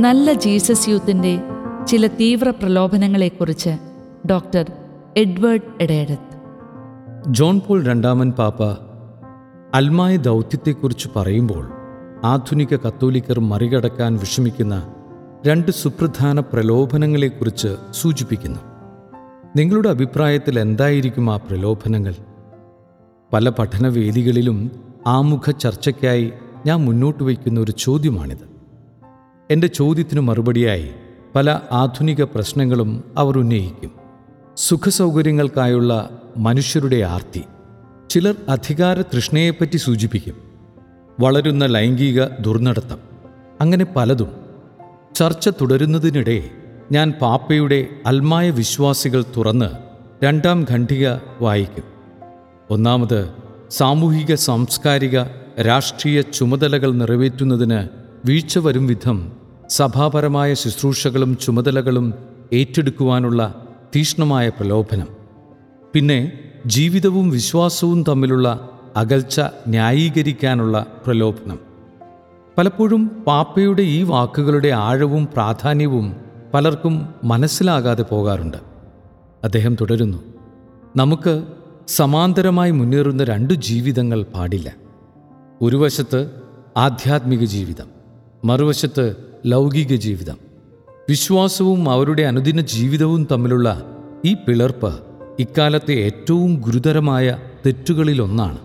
നല്ല ജീസസ് യൂത്തിന്റെ ചില തീവ്ര പ്രലോഭനങ്ങളെക്കുറിച്ച് ഡോക്ടർ എഡ്വേർഡ് എഡേഡത്ത് ജോൺ പോൾ രണ്ടാമൻ പാപ്പ അൽമായ ദൗത്യത്തെക്കുറിച്ച് പറയുമ്പോൾ ആധുനിക കത്തോലിക്കർ മറികടക്കാൻ വിഷമിക്കുന്ന രണ്ട് സുപ്രധാന പ്രലോഭനങ്ങളെക്കുറിച്ച് സൂചിപ്പിക്കുന്നു. നിങ്ങളുടെ അഭിപ്രായത്തിൽ എന്തായിരിക്കും ആ പ്രലോഭനങ്ങൾ? പല പഠനവേദികളിലും ആമുഖ ചർച്ചയ്ക്കായി ഞാൻ മുന്നോട്ട് വയ്ക്കുന്ന ഒരു ചോദ്യമാണിത്. എന്റെ ചോദ്യത്തിനു മറുപടിയായി പല ആധുനിക പ്രശ്നങ്ങളും അവർ ഉന്നയിക്കും. സുഖസൗകര്യങ്ങൾക്കായുള്ള മനുഷ്യരുടെ ആർത്തി. ചിലർ അധികാര തൃഷ്ണയെപ്പറ്റി സൂചിപ്പിക്കും. വളരുന്ന ലൈംഗിക ദുർനടത്തം. അങ്ങനെ പലതും. ചർച്ച തുടരുന്നതിനിടെ ഞാൻ പാപ്പയുടെ അൽമായ വിശ്വാസികൾ തുറന്ന് രണ്ടാം ഖണ്ഡിക വായിക്കും. ഒന്നാമത് സാമൂഹിക സാംസ്കാരിക രാഷ്ട്രീയ ചുമതലകൾ നിറവേറ്റുന്നതിന് വീഴ്ച വരും വിധം സഭാപരമായ ശുശ്രൂഷകളും ചുമതലകളും ഏറ്റെടുക്കുവാനുള്ള തീഷ്ണമായ പ്രലോഭനം. പിന്നെ ജീവിതവും വിശ്വാസവും തമ്മിലുള്ള അകൽച്ച ന്യായീകരിക്കാനുള്ള പ്രലോഭനം. പലപ്പോഴും പാപ്പയുടെ ഈ വാക്കുകളുടെ ആഴവും പ്രാധാന്യവും പലർക്കും മനസ്സിലാകാതെ പോകാറുണ്ട്. അദ്ദേഹം തുടരുന്നു നമുക്ക് സമാന്തരമായി മുന്നേറുന്ന രണ്ട് ജീവിതങ്ങൾ പാടില്ല. ഒരു വശത്ത് ആധ്യാത്മിക ജീവിതം മറുവശത്ത് ലൗകിക ജീവിതം. വിശ്വാസവും അവരുടെ അനുദിന ജീവിതവും തമ്മിലുള്ള ഈ പിളർപ്പ് ഇക്കാലത്തെ ഏറ്റവും ഗുരുതരമായ തെറ്റുകളിലൊന്നാണ്.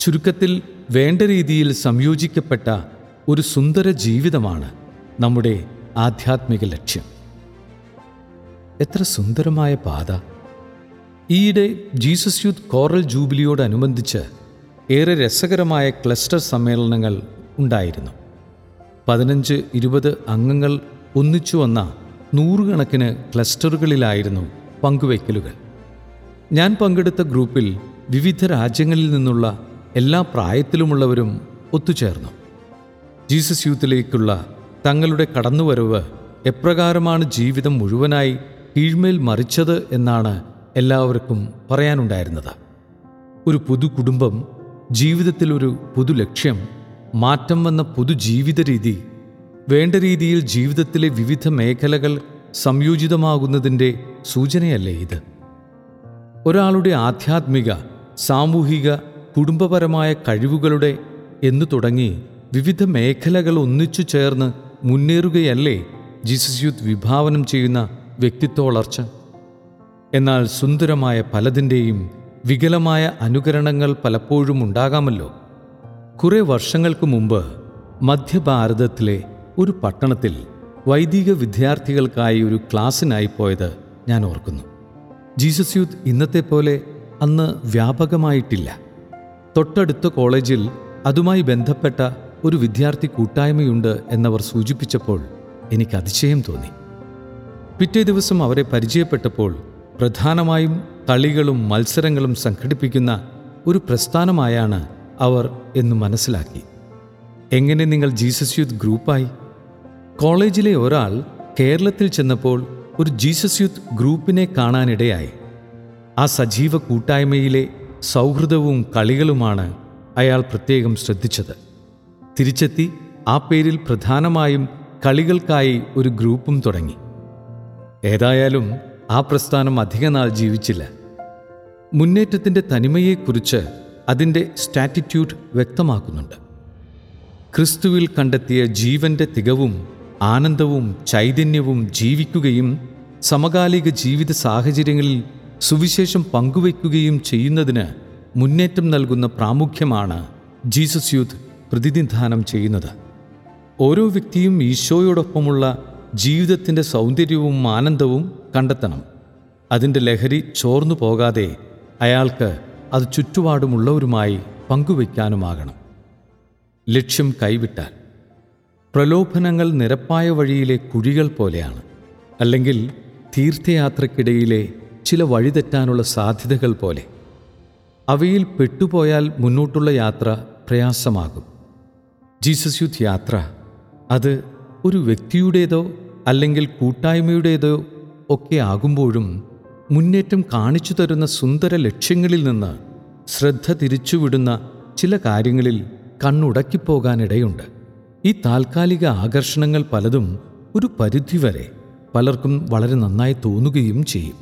ചുരുക്കത്തിൽ വേണ്ട രീതിയിൽ സംയോജിക്കപ്പെട്ട ഒരു സുന്ദര ജീവിതമാണ് നമ്മുടെ ആധ്യാത്മിക ലക്ഷ്യം. എത്ര സുന്ദരമായ പാത. ഈയിടെ ജീസസ് യൂത്ത് കോറൽ ജൂബിലിയോടനുബന്ധിച്ച് ഏറെ രസകരമായ ക്ലസ്റ്റർ സമ്മേളനങ്ങൾ ഉണ്ടായിരുന്നു. പതിനഞ്ച് ഇരുപത് അംഗങ്ങൾ ഒന്നിച്ചു വന്ന നൂറുകണക്കിന് ക്ലസ്റ്ററുകളിലായിരുന്നു പങ്കുവയ്ക്കലുകൾ. ഞാൻ പങ്കെടുത്ത ഗ്രൂപ്പിൽ വിവിധ രാജ്യങ്ങളിൽ നിന്നുള്ള എല്ലാ പ്രായത്തിലുമുള്ളവരും ഒത്തുചേർന്നു. ജീസസ് യൂത്തിലേക്കുള്ള തങ്ങളുടെ കടന്നുവരവ് എപ്രകാരമാണ് ജീവിതം മുഴുവനായി കീഴ്മേൽ മറിച്ചത് എന്നാണ് എല്ലാവർക്കും പറയാനുണ്ടായിരുന്നത്. ഒരു പുതു കുടുംബം ജീവിതത്തിലൊരു പുതു ലക്ഷ്യം മാറ്റം വന്ന പൊതുജീവിത രീതി. വേണ്ട രീതിയിൽ ജീവിതത്തിലെ വിവിധ മേഖലകൾ സംയോജിതമാകുന്നതിന്റെ സൂചനയല്ലേ ഇത്? ഒരാളുടെ ആധ്യാത്മിക സാമൂഹിക കുടുംബപരമായ കഴിവുകളുടെ എന്നു തുടങ്ങി വിവിധ മേഖലകൾ ഒന്നിച്ചു ചേർന്ന് മുന്നേറുകയല്ലേ ജീസസ് യൂത്ത് വിഭാവനം ചെയ്യുന്ന വ്യക്തിത്വ വളർച്ച എന്നാൽ സുന്ദരമായ പലതിന്റെയും വികലമായ അനുകരണങ്ങൾ പലപ്പോഴും ഉണ്ടാകാമല്ലോ. കുറേ വർഷങ്ങൾക്ക് മുമ്പ് മധ്യഭാരതത്തിലെ ഒരു പട്ടണത്തിൽ വൈദിക വിദ്യാർത്ഥികൾക്കായി ഒരു ക്ലാസ്സിനായി പോയത് ഞാൻ ഓർക്കുന്നു. ജീസസ് യൂത്ത് ഇന്നത്തെ പോലെ അന്ന് വ്യാപകമായിട്ടില്ല. തൊട്ടടുത്ത കോളേജിൽ അതുമായി ബന്ധപ്പെട്ട ഒരു വിദ്യാർത്ഥി കൂട്ടായ്മയുണ്ട് എന്നവർ സൂചിപ്പിച്ചപ്പോൾ എനിക്ക് അതിശയം തോന്നി. പിറ്റേ ദിവസം അവരെ പരിചയപ്പെട്ടപ്പോൾ പ്രധാനമായും കളികളും മത്സരങ്ങളും സംഘടിപ്പിക്കുന്ന ഒരു പ്രസ്ഥാനമായാണ് അവർ എന്ന് മനസ്സിലാക്കി. എങ്ങനെ നിങ്ങൾ ജീസസ് യൂത്ത് ഗ്രൂപ്പായി? കോളേജിലെ ഒരാൾ കേരളത്തിൽ ചെന്നപ്പോൾ ഒരു ജീസസ് യൂത്ത് ഗ്രൂപ്പിനെ കാണാനിടയായി. ആ സജീവ കൂട്ടായ്മയിലെ സൗഹൃദവും കളികളുമാണ് അയാൾ പ്രത്യേകം ശ്രദ്ധിച്ചത്. തിരിച്ചെത്തി ആ പേരിൽ പ്രധാനമായും കളികൾക്കായി ഒരു ഗ്രൂപ്പും തുടങ്ങി. ഏതായാലും ആ പ്രസ്ഥാനം അധികനാൾ ജീവിച്ചില്ല. മുന്നേറ്റത്തിന്റെ തനിമയെക്കുറിച്ച് അതിന്റെ സ്റ്റാറ്റിറ്റ്യൂഡ് വ്യക്തമാക്കുന്നുണ്ട്. ക്രിസ്തുവിൽ കണ്ടെത്തിയ ജീവന്റെ തികവും ആനന്ദവും ചൈതന്യവും ജീവിക്കുകയും സമകാലിക ജീവിത സാഹചര്യങ്ങളിൽ സുവിശേഷം പങ്കുവയ്ക്കുകയും ചെയ്യുന്നതിന് മുന്നേറ്റം നൽകുന്ന പ്രാമുഖ്യമാണ് ജീസസ് യൂത്ത് പ്രതിനിധാനം ചെയ്യുന്നത്. ഓരോ വ്യക്തിയും ഈശോയോടൊപ്പമുള്ള ജീവിതത്തിന്റെ സൗന്ദര്യവും ആനന്ദവും കണ്ടെത്തണം. അതിന്റെ ലഹരി ചോർന്നു പോകാതെ അയാൾക്ക് അത് ചുറ്റുപാടുമുള്ളവരുമായി പങ്കുവയ്ക്കാനുമാകണം. ലക്ഷ്യം കൈവിട്ടാൽ പ്രലോഭനങ്ങൾ നിരപ്പായ വഴിയിലെ കുഴികൾ പോലെയാണ്. അല്ലെങ്കിൽ തീർത്ഥയാത്രക്കിടയിലെ ചില വഴിതെറ്റാനുള്ള സാധ്യതകൾ പോലെ. അവയിൽ പെട്ടുപോയാൽ മുന്നോട്ടുള്ള യാത്ര പ്രയാസമാകും. ജീസസ് യൂത്ത് യാത്ര അത് ഒരു വ്യക്തിയുടേതോ അല്ലെങ്കിൽ കൂട്ടായ്മയുടേതോ ഒക്കെ ആകുമ്പോഴും മുന്നേറ്റം കാണിച്ചു തരുന്ന സുന്ദര ലക്ഷ്യങ്ങളിൽ നിന്ന് ശ്രദ്ധ തിരിച്ചുവിടുന്ന ചില കാര്യങ്ങളിൽ കണ്ണുടക്കിപ്പോകാനിടയുണ്ട്. ഈ താൽക്കാലിക ആകർഷണങ്ങൾ പലതും ഒരു പരിധിവരെ പലർക്കും വളരെ നന്നായി തോന്നുകയും ചെയ്യും.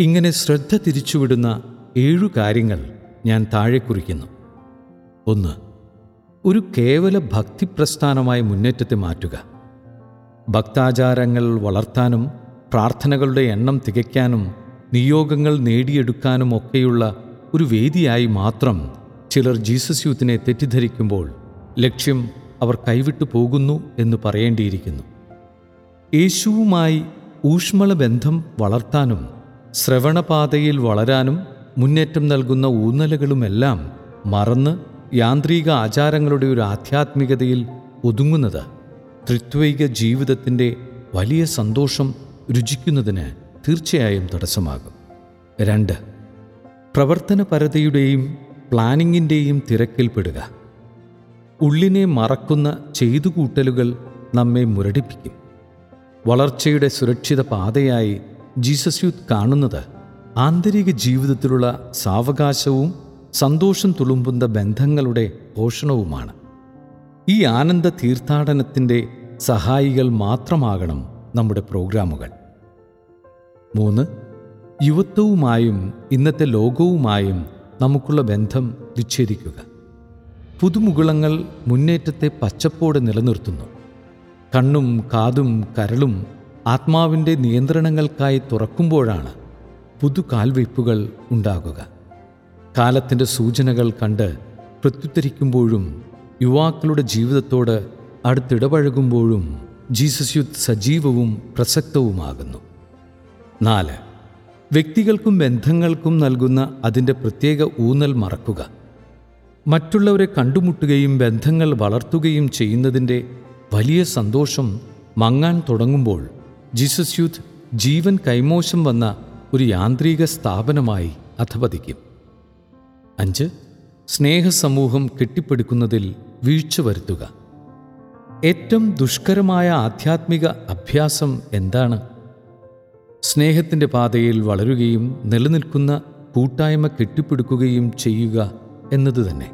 ഇങ്ങനെ ശ്രദ്ധ തിരിച്ചുവിടുന്ന ഏഴു കാര്യങ്ങൾ ഞാൻ താഴെ കുറിക്കുന്നു. ഒന്ന് ഒരു കേവല ഭക്തിപ്രസ്ഥാനമായ മുന്നേറ്റത്തെ മാറ്റുക. ഭക്താചാരങ്ങൾ വളർത്താനും പ്രാർത്ഥനകളുടെ എണ്ണം തികയ്ക്കാനും നിയോഗങ്ങൾ നേടിയെടുക്കാനും ഒക്കെയുള്ള ഒരു വേദിയായി മാത്രം ചിലർ ജീസസ് യൂത്തിനെ തെറ്റിദ്ധരിക്കുമ്പോൾ ലക്ഷ്യം അവർ കൈവിട്ടു പോകുന്നു എന്ന് പറയേണ്ടിയിരിക്കുന്നു. യേശുവുമായി ഊഷ്മള ബന്ധം വളർത്താനും ശ്രവണപാതയിൽ വളരാനും മുന്നേറ്റം നൽകുന്ന ഊന്നലുകളുമെല്ലാം മറന്ന് യാന്ത്രിക ആചാരങ്ങളുടെ ഒരു ആധ്യാത്മികതയിൽ ഒതുങ്ങുന്നത് ത്രിത്വൈക ജീവിതത്തിന്റെ വലിയ സന്തോഷം രുചിക്കുന്നതിന് തീർച്ചയായും തടസ്സമാകും. രണ്ട് പ്രവർത്തനപരതയുടെയും പ്ലാനിങ്ങിന്റെയും തിരക്കിൽപ്പെടുക ഉള്ളിനെ മറക്കുന്ന ചെയ്തുകൂട്ടലുകൾ നമ്മെ മുരടിപ്പിക്കും. വളർച്ചയുടെ സുരക്ഷിത പാതയായി ജീസസ് യൂത്ത് കാണുന്നത് ആന്തരിക ജീവിതത്തിലുള്ള സാവകാശവും സന്തോഷം തുളുമ്പുന്ന ബന്ധങ്ങളുടെ പോഷണവുമാണ്. ഈ ആനന്ദ തീർത്ഥാടനത്തിന്റെ സഹായികൾ മാത്രമാകണം നമ്മുടെ പ്രോഗ്രാമുകൾ. മൂന്ന്. യുവത്വവുമായും ഇന്നത്തെ ലോകവുമായും നമുക്കുള്ള ബന്ധം വിച്ഛേദിക്കുക. പുതുമുകുളങ്ങൾ മുന്നേറ്റത്തെ പച്ചപ്പോടെ നിലനിർത്തുന്നു. കണ്ണും കാതും കരളും ആത്മാവിന്റെ നിയന്ത്രണങ്ങൾക്കായി തുറക്കുമ്പോഴാണ് പുതു കാൽവയ്പ്പുകൾ ഉണ്ടാകുക. കാലത്തിന്റെ സൂചനകൾ കണ്ട് പ്രത്യുത്തരിക്കുമ്പോഴും യുവാക്കളുടെ ജീവിതത്തോട് അടുത്തിടപഴകുമ്പോഴും ജീസസ് യുദ്ധ സജീവവും പ്രസക്തവുമാകുന്നു. നാല്. വ്യക്തികൾക്കും ബന്ധങ്ങൾക്കും നൽകുന്ന അതിന്റെ പ്രത്യേക ഊന്നൽ മറക്കുക. മറ്റുള്ളവരെ കണ്ടുമുട്ടുകയും ബന്ധങ്ങൾ വളർത്തുകയും ചെയ്യുന്നതിന്റെ വലിയ സന്തോഷം മങ്ങാൻ തുടങ്ങുമ്പോൾ ജീസസ് യൂത്ത് ജീവൻ കൈമോശം വന്ന ഒരു യാന്ത്രിക സ്ഥാപനമായി അധപതിക്കും. അഞ്ച്. സ്നേഹസമൂഹം കെട്ടിപ്പടുക്കുന്നതിൽ വീഴ്ച വരുത്തുക. ഏറ്റവും ദുഷ്കരമായ ആധ്യാത്മിക അഭ്യാസം എന്താണ്? സ്നേഹത്തിന്റെ പാതയിൽ വളരുകയും നിലനിൽക്കുന്ന കൂട്ടായ്മ കെട്ടിപ്പിടുക്കുകയും ചെയ്യുക എന്നത് തന്നെ.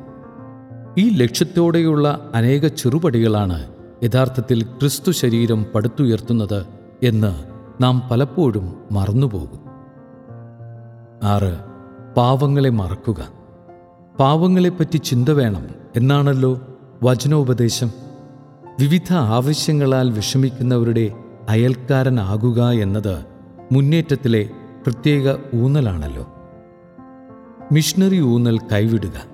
ഈ ലക്ഷ്യത്തോടെയുള്ള അനേക ചെറുപടികളാണ് യഥാർത്ഥത്തിൽ ക്രിസ്തു ശരീരം പടുത്തുയർത്തുന്നത് എന്ന് നാം പലപ്പോഴും മറന്നുപോകും. ആറ് പാവങ്ങളെ മറക്കുക. പാവങ്ങളെപ്പറ്റി ചിന്ത വേണം എന്നാണല്ലോ വചനോപദേശം. വിവിധ ആവശ്യങ്ങളാൽ വിഷമിക്കുന്നവരുടെ അയൽക്കാരനാകുക എന്നത് മുന്നേറ്റത്തിലെ പ്രത്യേക ഊന്നലാണല്ലോ. മിഷണറി ഊന്നൽ കൈവിടുക.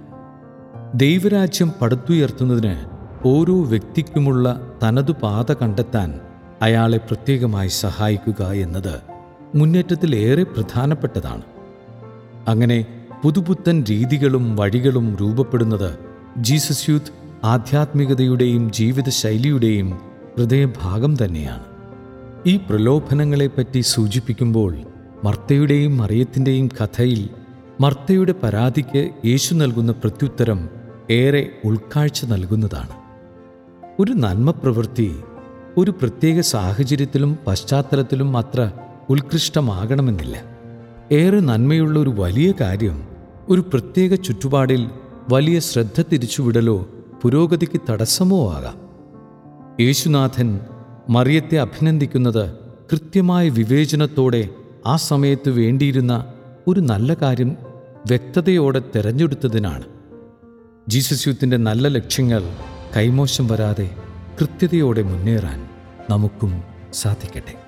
ദൈവരാജ്യം പടുത്തുയർത്തുന്നതിന് ഓരോ വ്യക്തിക്കുമുള്ള തനതു പാത കണ്ടെത്താൻ അയാളെ പ്രത്യേകമായി സഹായിക്കുക എന്നത് മുന്നേറ്റത്തിലേറെ പ്രധാനപ്പെട്ടതാണ്. അങ്ങനെ പുതുപുത്തൻ രീതികളും വഴികളും രൂപപ്പെടുന്നത് ജീസസ് യൂത്ത് ആധ്യാത്മികതയുടെയും ജീവിതശൈലിയുടെയും ഹൃദയഭാഗം തന്നെയാണ്. ഈ പ്രലോഭനങ്ങളെപ്പറ്റി സൂചിപ്പിക്കുമ്പോൾ മർത്തയുടെയും മറിയത്തിന്റെയും കഥയിൽ മർത്തയുടെ പരാതിക്ക് യേശു നൽകുന്ന പ്രത്യുത്തരം ഏറെ ഉൾക്കാഴ്ച നൽകുന്നതാണ്. ഒരു നന്മപ്രവൃത്തി ഒരു പ്രത്യേക സാഹചര്യത്തിലും പശ്ചാത്തലത്തിലും അത്ര ഉത്കൃഷ്ടമാകണമെന്നില്ല. ഏറെ നന്മയുള്ള ഒരു വലിയ കാര്യം ഒരു പ്രത്യേക ചുറ്റുപാടിൽ വലിയ ശ്രദ്ധ തിരിച്ചുവിടലോ പുരോഗതിക്ക് തടസ്സമോ ആകാം. യേശുനാഥൻ മറിയത്തെ അഭിനന്ദിക്കുന്നത് കൃത്യമായ വിവേചനത്തോടെ ആ സമയത്ത് വേണ്ടിയിരുന്ന ഒരു നല്ല കാര്യം വ്യക്തതയോടെ തെരഞ്ഞെടുത്തതിനാണ്. ജീസസ് യൂത്തിന്റെ നല്ല ലക്ഷ്യങ്ങൾ കൈമോശം വരാതെ കൃത്യതയോടെ മുന്നേറാൻ നമുക്കും സാധിക്കട്ടെ.